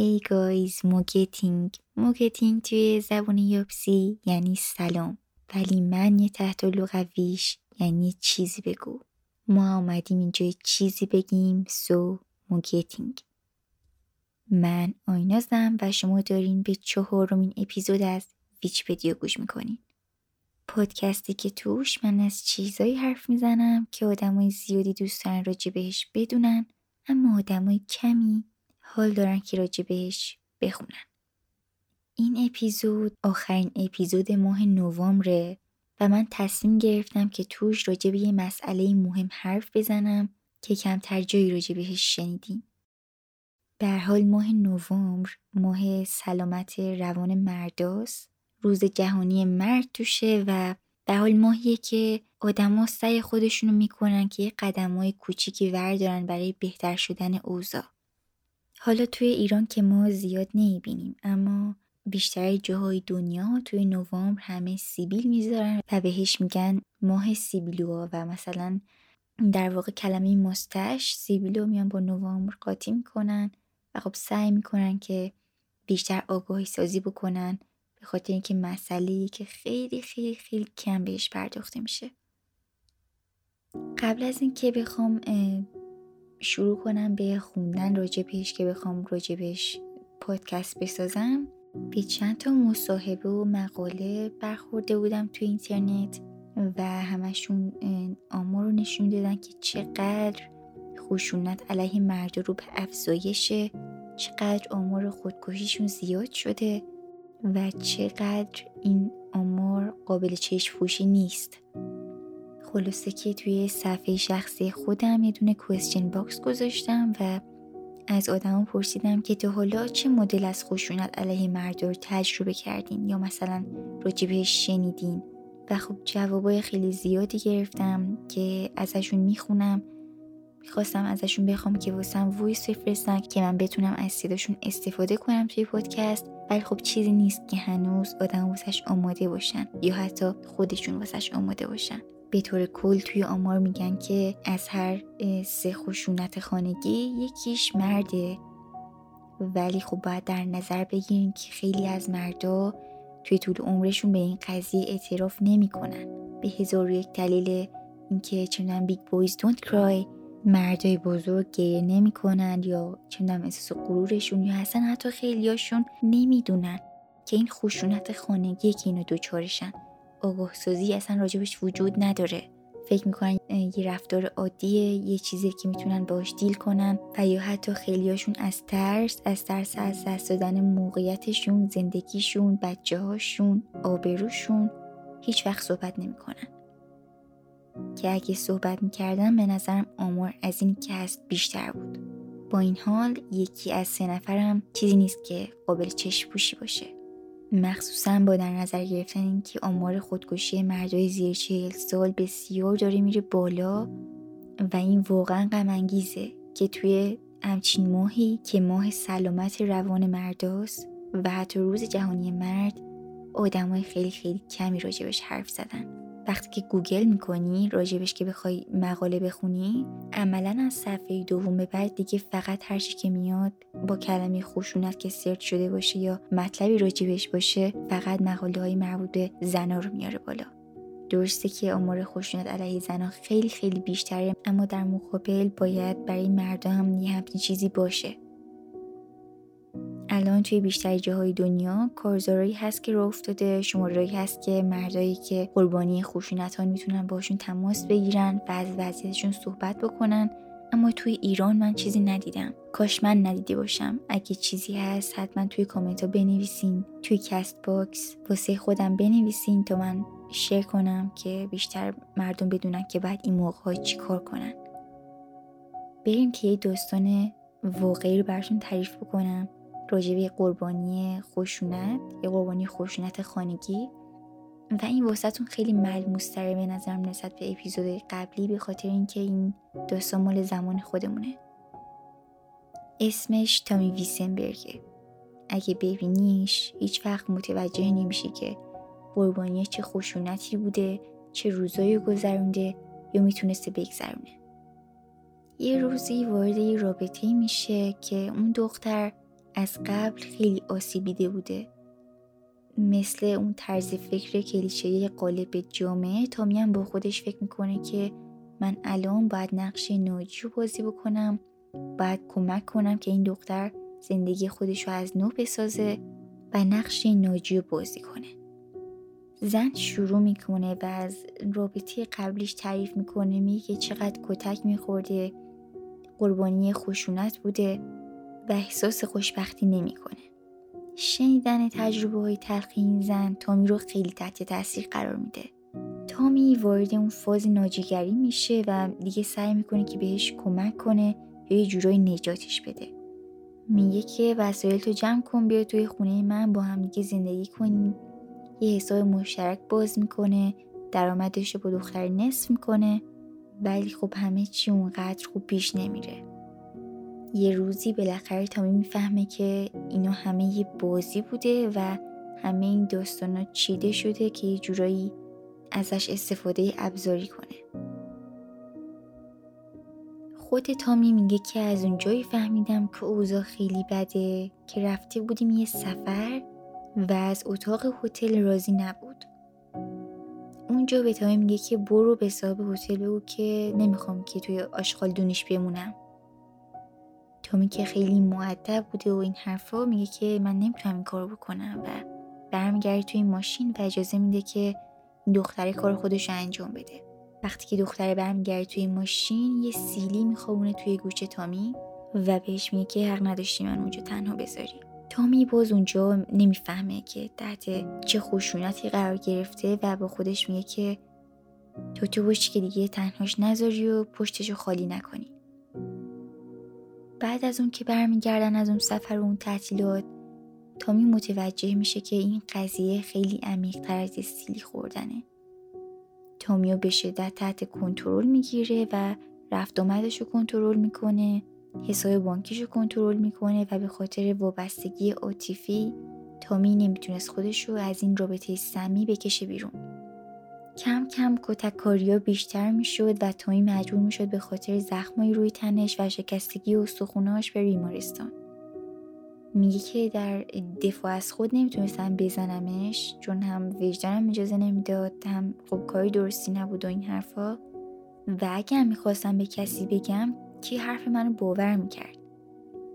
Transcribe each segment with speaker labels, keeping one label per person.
Speaker 1: Hey guys, mogethin mogethin توی زبان یاپسی یعنی سلام. ولی معنی تحت‌اللفظیش یعنی چیزی بگو. ما آمدیم اینجا چیزی بگیم so mogethin من آینازم و شما دارین به چهارمین اپیزود از ویچپدیا گوش می‌کنین. پادکستی که توش من از چیزایی حرف می‌زنم که آدمای زیادی دوست دارن راجع بهش بدونن اما آدمای کمی حال دارن که راجع بهش بخونن. این اپیزود آخرین اپیزود ماه نوامبره و من تصمیم گرفتم که توش راجع به یه مسئله مهم حرف بزنم که کمتر جایی راجع بهش شنیدیم. در حال ماه نوامبر ماه سلامت روان مرداست روز جهانی مرد توشه و در حال ماهیه که آدما سعی خودشونو می‌کنن که یه قدمای کوچیکی وردارن برای بهتر شدن اوضاع. حالا توی ایران که ما زیاد نمی‌بینیم اما بیشتر جاهای دنیا توی نوامبر همه سیبیل می‌ذارن و بهش میگن ماه سیبیلوها و مثلا در واقع کلمه مستش سیبیلو میان با نوامبر قاطی می‌کنن و خب سعی می‌کنن که بیشتر آگاهی سازی بکنن به خاطر اینکه مسئله که خیلی خیلی خیلی کم بهش پرداخته میشه. قبل از اینکه بخوام شروع کنم به خوندن راجبش که بخوام راجبش پادکست بسازم. به چند تا مصاحبه و مقاله برخورده بودم تو اینترنت و همشون آمار رو نشون دادن که چقدر خشونت علیه مرد رو به افزایشه چقدر آمار خودکشیشون زیاد شده و چقدر این آمار قابل چشم فوشی نیست. خلاصه که توی صفحه شخصی خودم یه دونه question box گذاشتم و از آدما پرسیدم که تا حالا چه مدل از خشونت علیه مرد رو تجربه کردین یا مثلا راجع بهش شنیدین؟ و خب جوابای خیلی زیادی گرفتم که ازشون می‌خونم. می‌خواستم ازشون بخوام که واسم voice بفرستن که من بتونم از صداشون استفاده کنم توی پادکست. ولی خب چیزی نیست که هنوز آدم واسش آماده باشن یا حتی خودشون واسش آماده باشن. به طور کل توی آمار میگن که از هر سه خشونت خانگی یکیش مرده. ولی خب باید در نظر بگیریم که خیلی از مردا توی طول عمرشون به این قضیه اعتراف نمی‌کنن. به هزار یک دلیل اینکه چندان big boys don't cry مردای بزرگ گریه نمی‌کنن یا چندان احساس غرورشون یا اصلا حتی خیلیاشون نمی‌دونن که این خشونت خانگی که اینو دچارشن. آگاه سازی اصلا راجبش وجود نداره. فکر می‌کنن یه رفتار عادیه یه چیزی که می‌تونن باش دیل کنن و یا حتی خیلیاشون از ترس از ترس از دست دادن موقعیتشون زندگیشون بچه هاشون آبروشون هیچ وقت صحبت نمی‌کنن. که اگه صحبت می‌کردن به نظرم آمار از این که هست بیشتر بود. با این حال یکی از سه نفرم چیزی نیست که قابل چشم پوشی باشه. مخصوصا با در نظر گرفتن اینکه آمار خودکشی مردای زیر چهل سال بسیار داره میره بالا و این واقعا غم که توی همچین ماهی که ماه سلامت روان مرداست و حتی روز جهانی مرد آدمای خیلی خیلی کمی راجبش حرف زدن. وقتی که گوگل می‌کنی راجبش که بخوای مقاله بخونی عملا از صفحه دوم به بعد دیگه فقط هر که میاد با کلمه خشونت که سرچ شده باشه یا مطلبی راجبش باشه فقط مقاله های مربوط به زنا رو میاره بالا. درسته که آمار خشونت علیه زنها خیلی خیلی بیشتره اما در مقابل باید برای مردم هم یه همچین چیزی باشه. الان توی بیشتر جاهای دنیا کارزارایی هست که راه افتاده شمارهایی هست که مردایی که قربانی خشونت ها می‌تونن باشون تماس بگیرن و از وضعیتشون صحبت بکنن. اما توی ایران من چیزی ندیدم. کاش من ندیده باشم. اگه چیزی هست حتما توی کامنت ها بنویسین. توی Castbox واسه خودم بنویسین تا من share کنم که بیشتر مردم بدونن که بعد این موقع چی کار کنن. بریم که یه داستان واقعی رو براتون تعریف بکنم. راجبه قربانی خشونت یا قربانی خشونت خانگی. و این واسهتون خیلی ملموستره به نظرم نسبت به اپیزود قبلی به خاطر اینکه این داستان مال زمان خودمونه. اسمش تامی ویسنبرگه. اگه ببینیش هیچ وقت متوجه نمیشه که قربانی چه خشونتی بوده چه روزایی گذرونده یا می‌تونسته بگذرونه. یه روزی وارد یه رابطه میشه که اون دختر از قبل خیلی آسیبیده بوده. مثل اون طرز فکر کلیشه قالب جامعه تامی هم با خودش فکر می‌کنه که من الان باید نقش ناجی بازی بکنم باید کمک کنم که این دختر زندگی خودش رو از نو بسازه و نقش ناجی رو بازی کنه. زن شروع می‌کنه و از رابطه قبلیش تعریف می‌کنه میگه چقدر کتک میخورده قربانی خشونت بوده. و احساس خوشبختی نمی‌کنه. شنیدن تجربه های تلخی این زن تامی رو خیلی تحت تاثیر قرار میده. تامی وارد اون فاز ناجیگری میشه و دیگه سعی می‌کنه که بهش کمک کنه یا یه جورایی نجاتش بده. میگه که وسایل تو جمع کن بیا توی خونه من با هم دیگه زندگی کنیم. یه حساب مشترک باز می‌کنه درآمدش رو با دختر نصف می‌کنه. ولی خب همه چی اونقدر خوب پیش نمیره. یه روزی بالاخره تامی می‌فهمه که اینا همه یه بازی بوده و همه این داستانا چیده شده که یه جورایی ازش استفاده ابزاری کنه. خود تامی میگه که از اونجایی فهمیدم که اوضاع خیلی بده که رفته بودیم یه سفر و از اتاق هتل راضی نبود. اونجا به تامی میگه که برو به صاحب هتل بگو که نمی‌خوام که توی آشغال دونش بمونم. تامی که خیلی معدب بوده و این حرفا میگه که من نمی‌تونم این کارو بکنم و برمیگرده توی ماشین و اجازه میده که این دختره کار خودش رو انجام بده. وقتی که دختره برمیگرده توی ماشین یه سیلی میخوابونه توی گوش تامی و بهش میگه که حق نداشتی من اونجا تنها بذاری. تامی باز اونجا نمی‌فهمه که تحت چه خشونتی قرار گرفته و با خودش میگه که تو تو باشی که دیگه تنهاش نذاری و پشتشو خالی نکنی. بعد از اون که برمیگردن از اون سفر و اون تعطیلات تامی متوجه میشه که این قضیه خیلی عمیق تر از سیلی خوردنه. تامیو به شدت تحت کنترل می‌گیره و رفت آمدش رو کنترل می‌کنه حساب بانکیش رو کنترل می‌کنه و به خاطر وابستگی عاطفی تامی نمی‌تونست خودش رو از این رابطه سمی بکشه بیرون. کم کم کتککاری بیشتر می‌شد و تامی مجبور می‌شد به خاطر زخمایی روی تنش و شکستگی استخوناش به بیمارستان. میگه که در دفاع از خود نمی‌تونستم بزنمش چون هم وجدانم اجازه نمی‌داد هم خب کاری درستی نبود و این حرفا. و اگر می‌خواستم به کسی بگم که حرف منو باور می‌کرد.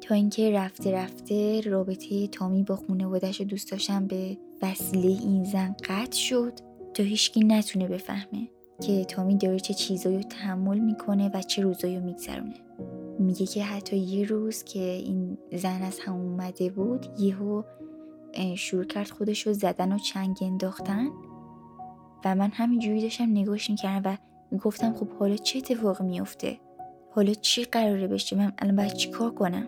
Speaker 1: تا اینکه رفته رفته رابطه تامی با خانوادش و دوست داشتم به وسیله این زن قطع شد. تا هیچکی نتونه بفهمه که تامی داره چه چیزایی رو تحمل می‌کنه و چه روزایی رو میگذرونه. میگه که حتی یه روز که این زن از هم اومده بود یهو شروع کرد خودش رو زدن و چنگ انداختن و من همینجوری داشتم نگاش می‌کردم و می‌گفتم خب حالا چه اتفاقی میفته حالا چی قراره بشه؟ من الان باید چی کار کنم؟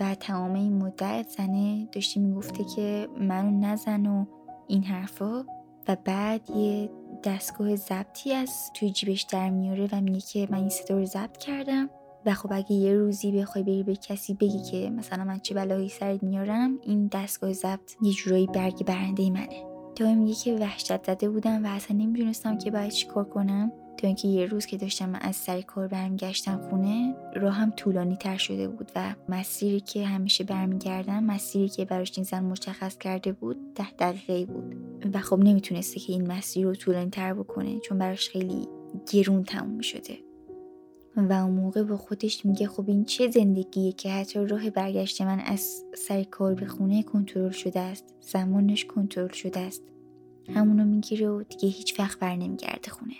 Speaker 1: و تمام این مدت زنه داشته می‌گفته که منو نزن و این حرفا. و بعد یه دستگاه ضبطی از توی جیبش در میاره و میگه که من این صدا رو ضبط کردم. و خب اگه یه روزی بخوای بری به کسی بگی که مثلا من چه بلایی سرت میارم این دستگاه ضبط یه جورایی برگ برنده منه. تا میگه که وحشت زده بودم و اصلا نمی‌دونستم که باید چیکار کنم. تا اینکه یه روز که داشتم از سر کار برمیگشتم خونه راهم طولانی تر شده بود و مسیری که همیشه برمیگردم مسیری که براش این زن مشخص کرده بود ده دقیقه بود. و خب نمی‌تونسته که این مسیر رو طولانی تر بکنه چون براش خیلی گرون تموم شده و اون موقع با خودش میگه خب این چه زندگیه که حتی راه برگشت من از سر کار به خونه کنترل شده است زمانش کنترل شده است. همونو می‌گیره و دیگه هیچ وقت بر نمیگرده خونه.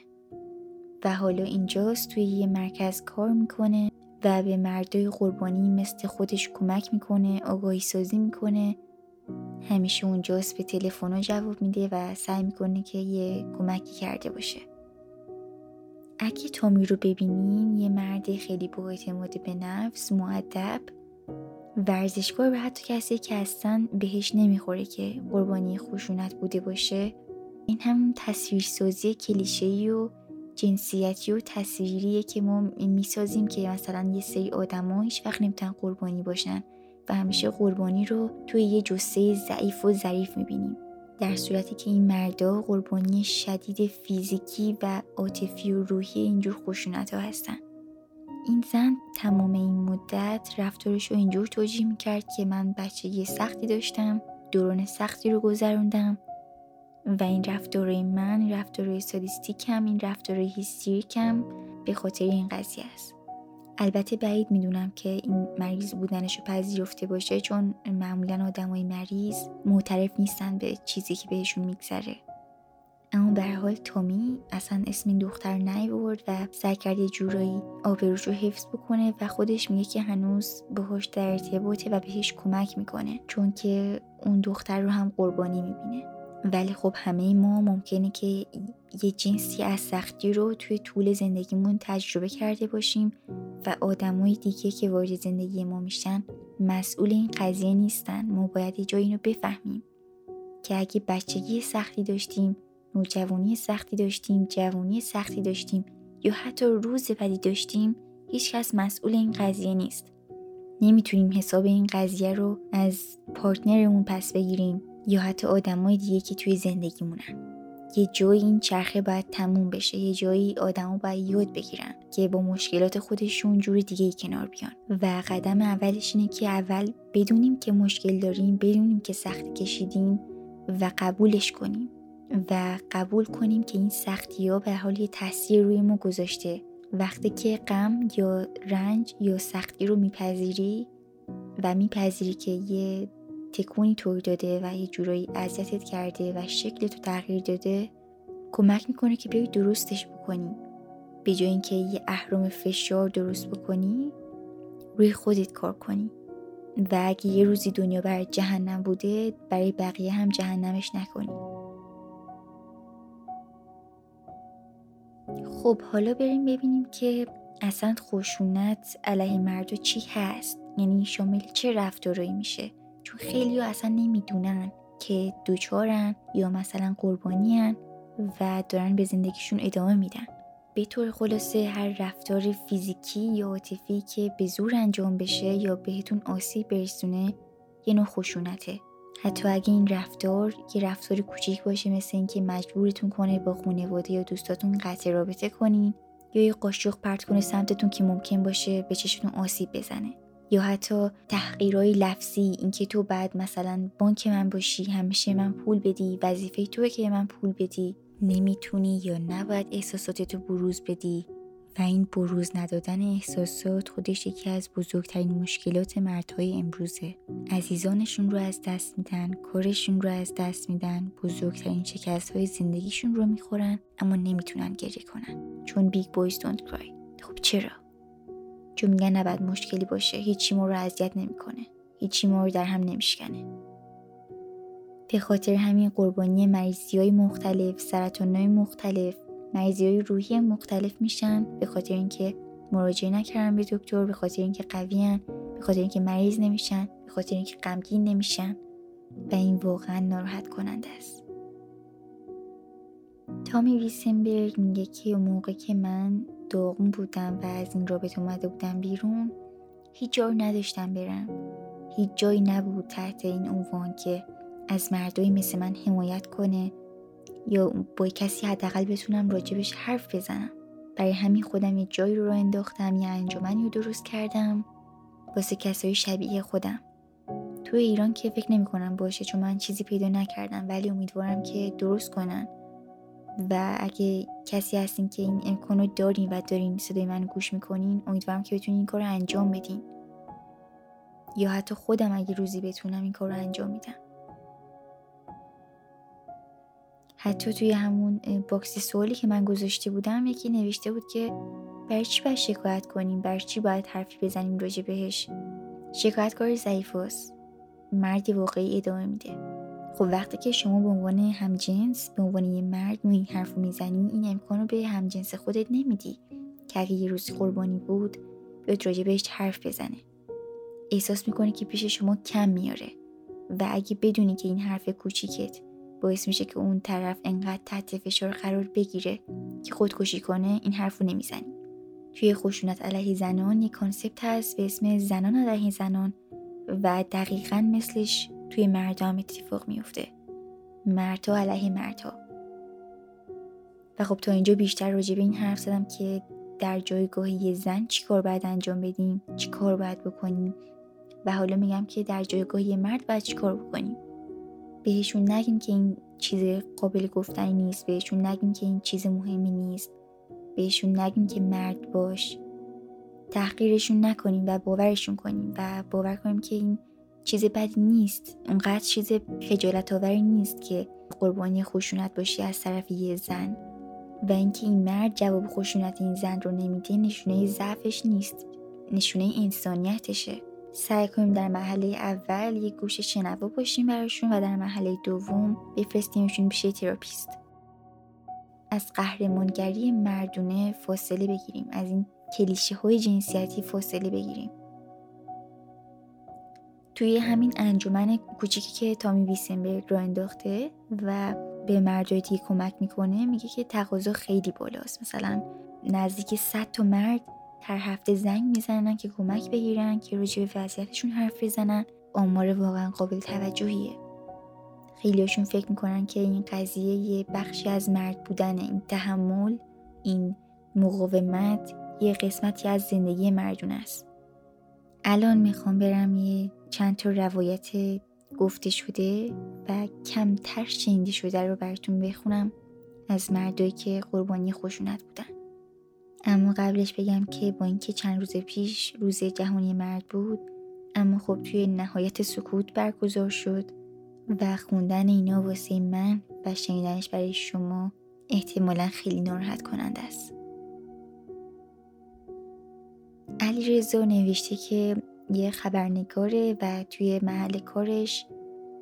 Speaker 1: و حالا اینجاست توی یه مرکز کار می‌کنه و به مردای قربانی مثل خودش کمک می‌کنه آگاهی سازی می‌کنه. همیشه اونجاست به تلفن جواب میده و سعی می‌کنه که یه کمکی کرده باشه. اگه تامی رو ببینین یه مرد خیلی با اعتماد به نفس معدب ورزشکار و حتی کسی که اصلا بهش نمی‌خوره که قربانی خشونت بوده باشه. این همون تصویرسازی کلیشه‌ای و جنسیتی و تصویریه که ما می‌سازیم که مثلا یه سری آدما هیچ وقت نمی‌تونن قربانی باشن و همیشه قربانی رو توی یه جسه ضعیف و ظریف می‌بینیم. در صورتی که این مردا قربانی شدید فیزیکی و عاطفی و روحی اینجور خشونت ها هستن. این زن تمام این مدت رفتارش رو اینجور توجیه می‌کرد که من بچگی سختی داشتم دوران سختی رو گذروندم و این رفتارهای من رفتارهای سادیستیکم این رفتارهای هیستریکم به خاطر این قضیه است. البته بعید می‌دونم که این مریض بودنش رو پذیرفته باشه چون معمولا آدمای مریض معترف نیستن به چیزی که بهشون میگذره. اما به حال تومی اصلا اسم این دختر نیورد و سعی کرد یه جورایی آبروش رو حفظ بکنه و خودش میگه که هنوز باهاش در ارتباطه و بهش کمک می‌کنه چون که اون دختر رو هم قربانی می‌بینه. ولی خب همه ما ممکنه که یه جنسی از سختی رو توی طول زندگیمون تجربه کرده باشیم و آدمای دیگه که وارد زندگی ما میشن مسئول این قضیه نیستن. ما باید جایی رو بفهمیم که اگه بچگی سختی داشتیم نوجوانی سختی داشتیم جوانی سختی داشتیم یا حتی روز بدی داشتیم هیچکس مسئول این قضیه نیست. نمی‌تونیم حساب این قضیه رو از پارتنرمون پس بگیریم. یا حتی آدمای دیگه که توی زندگیمونن. یه جایی این چرخه باید تموم بشه یه جایی آدما باید یاد بگیرن که با مشکلات خودشون جور دیگه کنار بیان. و قدم اولش اینه که اول بدونیم که مشکل داریم بدونیم که سختی کشیدیم و قبولش کنیم. و قبول کنیم که این سختی ها به حال یه تاثیر روی ما گذاشته. وقتی که غم یا رنج یا سختی رو میپذیری و میپذیری که یه تکونی طور داده و یه جورایی اذیتت کرده و شکل تو تغییر داده کمک می‌کنه که بیای درستش بکنی. به جای اینکه یه اهرام فشار درست بکنی روی خودت کار کنی. و اگه یه روزی دنیا بر جهنم بوده برای بقیه هم جهنمش نکنی. خب حالا بریم ببینیم که اصلا خشونت علیه مرد چی هست. یعنی شامل چه رفتارایی میشه؟ چون خیلی اصلا نمی‌دونن که دوچارن یا مثلا قربانیان و دارن به زندگیشون ادامه میدن. به طور خلاصه هر رفتار فیزیکی یا عاطفی که به زور انجام بشه یا بهتون آسیب برسونه یه نوع خشونته. حتی اگه این رفتار یه رفتار کوچیک باشه مثل اینکه مجبورتون کنه با خانواده یا دوستاتون قطع رابطه کنین یا یه قاشق پرت کنه سمتتون که ممکن باشه به چشتون آسیب بزنه. یا حتی تحقیرهای لفظی اینکه تو بعد مثلا بانک من باشی همیشه من پول بدی وظیفه توه که من پول بدی نمی‌تونی یا نباید احساساتتو بروز بدی؟ و این بروز ندادن احساسات خودش یکی از بزرگترین مشکلات مردهای امروزه. عزیزانشون رو از دست میدن کارشون رو از دست میدن بزرگترین شکست های زندگیشون رو می‌خورن اما نمی‌تونن گریه کنن. چون big boys don't cry خب چرا؟ چون میگن نباید مشکلی باشه هیچی ما رو اذیت نمی‌کنه. هیچی ما رو در هم نمیشکنه. به خاطر همین قربانی مریضی های مختلف سرطان های مختلف مریضی های روحی مختلف میشن. به خاطر اینکه مراجعه نکردن به دکتر به خاطر اینکه قویان به خاطر اینکه مریض نمیشن به خاطر اینکه غمگین نمیشن. و این واقعا ناراحت کننده است. تامی ویسنبرگ میگه که موقع که من داغون بودم و از این رابطه اومده بودم بیرون هیچ جایی نداشتم برم. هیچ جایی نبود تحت این عنوان که از مردایی مثل من حمایت کنه یا با کسی حداقل بتونم راجبش حرف بزنم. برای همین خودم یه جایی رو را انداختم یه انجمنی رو درست کردم واسه کسایی شبیه خودم. توی ایران که فکر نمی کنم باشه چون من چیزی پیدا نکردم ولی امیدوارم که درست کنن. و اگه کسی هستین که این امکان رو دارین و دارین صدای من گوش می‌کنین امیدوارم که بتونین این کار رو انجام بدین. یا حتی خودم اگه روزی بتونم این کار رو انجام میدم. حتی توی همون باکس سوالی که من گذاشته بودم یکی نوشته بود که برای چی باید شکایت کنیم؟ برای چی باید حرفی بزنیم راجع بهش؟ شکایت کار ضعیفه مرد واقعی ادامه میده. خب وقتی که شما به عنوان همجنس به عنوان یه مرد این حرف می‌زنی این امکان رو به همجنس خودت نمیدی. که اگه یه روز قربانی بود بیاد راجع بهش حرف بزنه. احساس می‌کنه که پیش شما کم میاره. و اگه بدونی که این حرف کوچیکت باعث میشه که اون طرف انقدر تحت فشار قرار بگیره که خودکشی کنه این حرف رو نمی‌زنی. توی خشونت علیه زنان یک کانسپت هست به اسم زنان علیه زنان و دقیقا مثلش توی مردا هم اتفاق میفته مردها علیه مردها. و خب تا اینجا بیشتر راجع به این حرف زدم که در جایگاه یه زن چی کار باید انجام بدیم؟ چی کار باید بکنیم؟ و حالا میگم که در جایگاه یه مرد باید چی کار بکنیم؟ بهشون نگیم که این چیز قابل گفتنی نیست بهشون نگیم که این چیز مهمی نیست. بهشون نگیم که مرد باش. تحقیرشون نکنیم و باورشون کنیم و باور کنیم که این چیز بدی نیست. اونقدر چیز خجالت آوری نیست که قربانی خشونت باشی از طرف یه زن. و اینکه این مرد جواب خشونت این زن رو نمیده نشونه ضعفش نیست. نشونه انسانیتشه. سعی کنیم در محله اول یک گوش شنوا باشیم براشون و در محله دوم بفرستیمشون پیش تراپیست. از قهرمانگری مردونه فاصله بگیریم. از این کلیشه های جنسیتی فاصله بگیریم. توی همین انجمن کوچیکی که تامی ویسنبرگ رو انداخته و به دیگه کمک می‌کنه میگه که تقاضا خیلی بالاست. مثلا نزدیک 100 تا مرد هر هفته زنگ می‌زنن که کمک بگیرن که راجع به وضعیتشون حرف بزنن. آمار واقعا قابل توجهیه. خیلیشون فکر می‌کنن که این قضیه یه بخشی از مرد بودن این تحمل این مقاومت یه قسمتی از زندگی مردون است. الان می‌خوام برم یه چند تا روایت گفته شده و کمتر شنیده شده رو براتون بخونم از مردایی که قربانی خشونت بودن. اما قبلش بگم که با اینکه چند روز پیش روز جهانی مرد بود اما خب توی نهایت سکوت برگزار شد و خوندن اینا واسه من و شنیدنش برای شما احتمالا خیلی ناراحت کننده است. علی رزا نوشته که یه خبرنگاره و توی محل کارش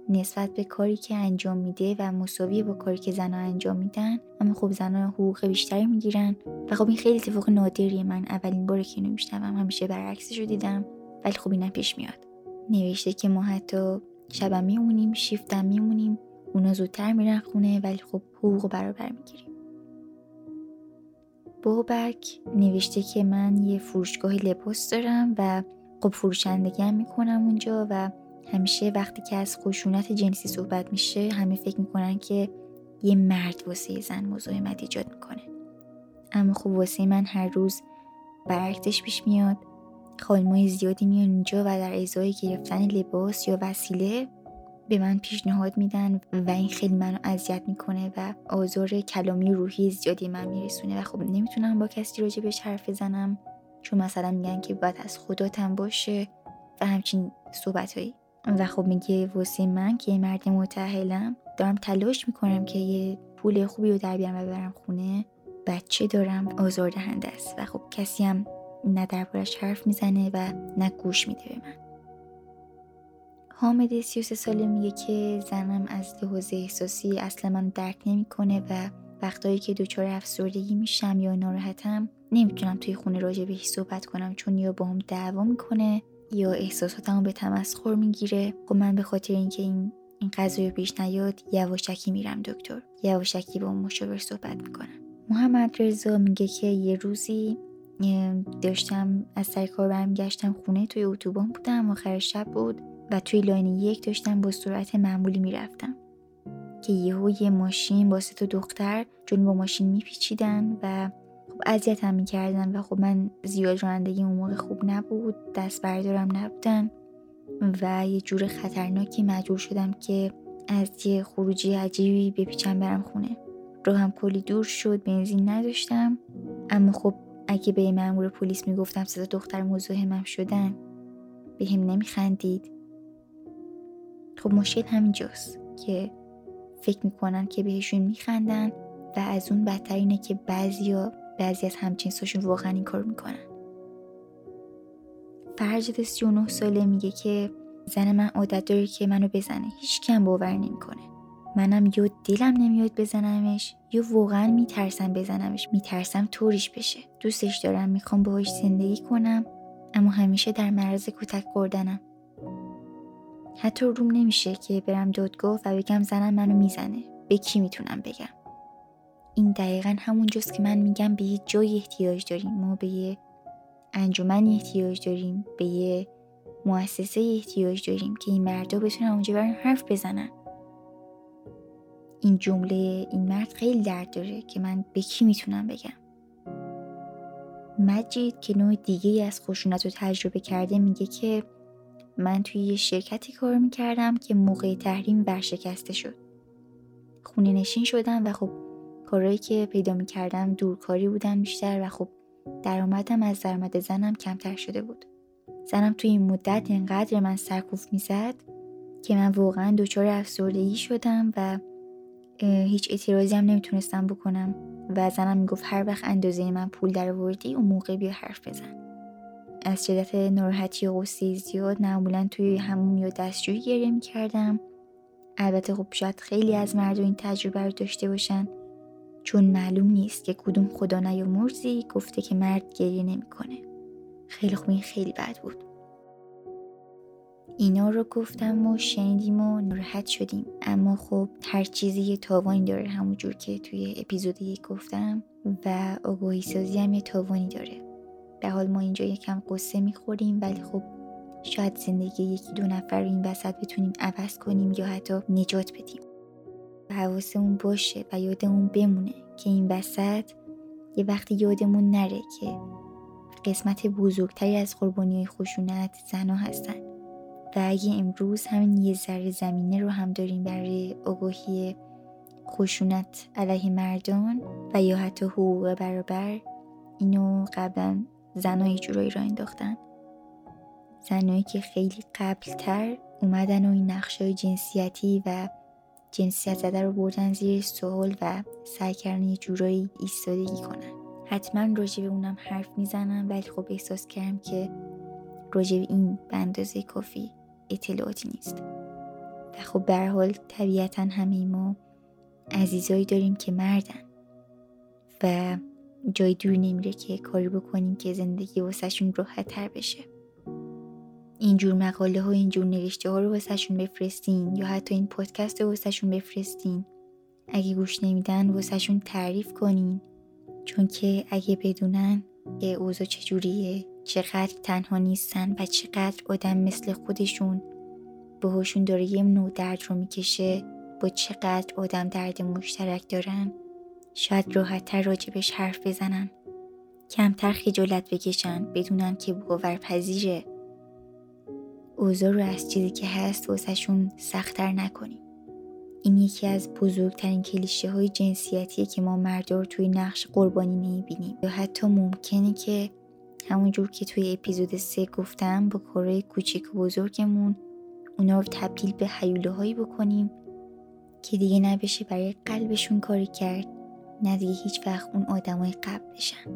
Speaker 1: نسبت به کاری که انجام میده و مساوی با کاری که زنها انجام میدن اما خب زنها حقوق بیشتری می‌گیرن. و خب این خیلی اتفاق نادریه من اولین بار که اینو میشنوم همیشه برعکسش رو دیدم ولی خب اینم پیش میاد. نوشته که ما حتی شبم میمونیم شیفتم میمونیم اونا زودتر میرن خونه ولی خب حقوق برابر می‌گیریم. بابک نوشته که من یه فروشگاه لباس دارم و خب فروشندگی هم می‌کنم اونجا و همیشه وقتی که از خشونت جنسی صحبت میشه همه فکر می‌کنن که یه مرد واسه زن مزاحمت ایجاد می‌کنه. اما خب واسه من هر روز برعکسش پیش میاد. خانمای زیادی میان اینجا و در ازای گرفتن لباس یا وسیله به من پیشنهاد میدن و این خیلی منو اذیت می‌کنه و آزار کلامی روحی زیادی من میرسونه و خب نمی‌تونم با کسی راجع بهش حرف بزنم چون مثلا میگن که باید از خداتم باشه و همچین صحبت و خب میگه واسه من که یه مرد متحلم دارم تلاش می‌کنم که یه پول خوبی رو در بیارم و ببرم خونه. بچه دارم آزاردهنده است و خب کسی هم نه دربارش حرف می‌زنه و نه گوش میده به من. حامد 33 ساله میگه که زنم از لحاظ احساسی اصلا من درک نمی‌کنه و وقتایی که دچار افسردگی میشم یا ناراحتم نمی‌تونم توی خونه راجع بهش صحبت کنم چون یا با هم دعوا می‌کنه یا احساساتمو به تمسخر می‌گیره. خب من به خاطر اینکه این این قضیه پیش نیاد یواشکی میرم دکتر. یواشکی با مشاور صحبت می‌کنم. محمد رضا میگه که یه روزی داشتم از سر کار برمیگشتم خونه توی اتوبان بودم آخر شب بود. و توی لاین یک داشتم با سرعت معمولی می‌رفتم که یهو یه ماشین با سه تا دختر جلو با ماشین میپیچیدن و خب اذیتم می‌کردن و خب من زیاد رانندگی اون موقع خوب نبود دست بردارم نبودن و یه جور خطرناکی مجبور شدم که از یه خروجی عجیبی بپیچم برم خونه. هم کلی دور شد بنزین نداشتم اما خب اگه به مأمور پلیس می‌گفتم سه دختر مزاحمم شدن به هم نمیخندید. خب مشکل همینجاست که فکر می‌کنن که بهشون میخندن و از اون بدتر اینه که بعضیا بعضی از همجنساشون واقعا این کار می‌کنن. فرجد 39 ساله میگه که زن من عادت داره که منو بزنه. هیچ کم باور نمی‌کنه. منم یا دلم نمیاد بزنمش یا واقعا میترسم بزنمش. میترسم طوریش بشه. دوستش دارم می‌خوام باهاش زندگی کنم اما همیشه در معرض کتک خوردنم. حتی روم نمیشه که برم دادگاه و بگم زنم منو می‌زنه. به کی می‌تونم بگم؟ این دقیقا همونجاست که من میگم به یه جای احتیاج داریم. ما به یه انجمنی احتیاج داریم. به یه مؤسسه احتیاج داریم که این مردا بتونن اونجا برن حرف بزنن. این جمله این مرد خیلی درد داره که من به کی می‌تونم بگم. مجید که نوع دیگه از خشونت رو تجربه کرده میگه که من توی یه شرکتی کار می‌کردم که موقع تحریم ورشکسته شد. خونه نشین شدم و خب کارهایی که پیدا می‌کردم دورکاری بودن بیشتر و خب درآمدم از درآمد زنم کمتر شده بود. زنم توی این مدت انقدر من سرکوف می‌زد که من واقعا دچار افسردگی شدم و هیچ اعتراضی هم نمی‌تونستم بکنم و زنم می‌گفت هر وقت اندازه من پول در وردی اون موقع بیا حرف بزن. از شدت ناراحتی و غصه زیاد معمولا توی همون یا دستجویی گریه می‌کردم البته خب شاید خیلی از مردم این تجربه رو داشته باشن. چون معلوم نیست که کدوم خدا نیامرزی گفته که مرد گریه نمی‌کنه. خیلی خوب این خیلی بد بود. اینا رو گفتم و شنیدیم و ناراحت شدیم. اما خب هر چیزی یه تاوانی داره همونجور که توی اپیزود یک گفتم و آگاهی سازی هم یه تاوانی داره. به حال ما اینجا یکم قصه می‌خوریم ولی خب شاید زندگی یکی دو نفر این وسط بتونیم عوض کنیم یا حتی نجات بدیم. و حواسمون باشه و یادمون بمونه که این وسط یه وقتی یادمون نره که قسمت بزرگتری از قربانی های خشونت زنها هستن. و اگه امروز همین یه ذره زمینه رو هم داریم برای آگاهی خشونت علیه مردان و یا حتی حقوق برابر اینو قبلا زنها جورایی را انداختن. زنهایی که خیلی قبلتر اومدن و این نقشه جنسیتی و جنسیت زده رو بردن زیر سوال و سعی کردن یه جورایی ایستادگی کنن. حتما راجع به اونم حرف می‌زنم ولی خب احساس کردم که راجع به این به اندازه کافی اطلاعاتی نیست. و خب به حال طبیعتا همه ما عزیزایی داریم که مردن. و جای دور نمیره که کاری بکنیم که زندگی واسهشون راحت تر بشه. اینجور مقاله ها اینجور نوشته ها رو واسهشون بفرستین یا حتی این پادکست رو واسهشون بفرستین. اگه گوش نمیدن واسهشون تعریف کنین. چون که اگه بدونن که اوضاع چجوریه چقدر تنها نیستن و چقدر آدم مثل خودشون باهاشون داره یه نوع درد رو می‌کشه با چقدر آدم درد مشترک دارن. شاید راحتتر راجبش حرف بزنن. کمتر خجالت بکشن بدونن که باورپذیره. اوضاع رو از چیزی که هست واسهشون سختتر نکنیم این یکی از بزرگترین کلیشه های جنسیتیه که ما مردار توی نقش قربانی نمی‌بینیم یا حتی ممکنه که همونجور که توی اپیزود سه گفتم با کارهای کوچیک و بزرگمون اونا رو تبدیل به حیوله بکنیم که دیگه نبشه برای قلبشون کاری کرد. نه دیگه هیچ وقت اون آدمای قبل بشن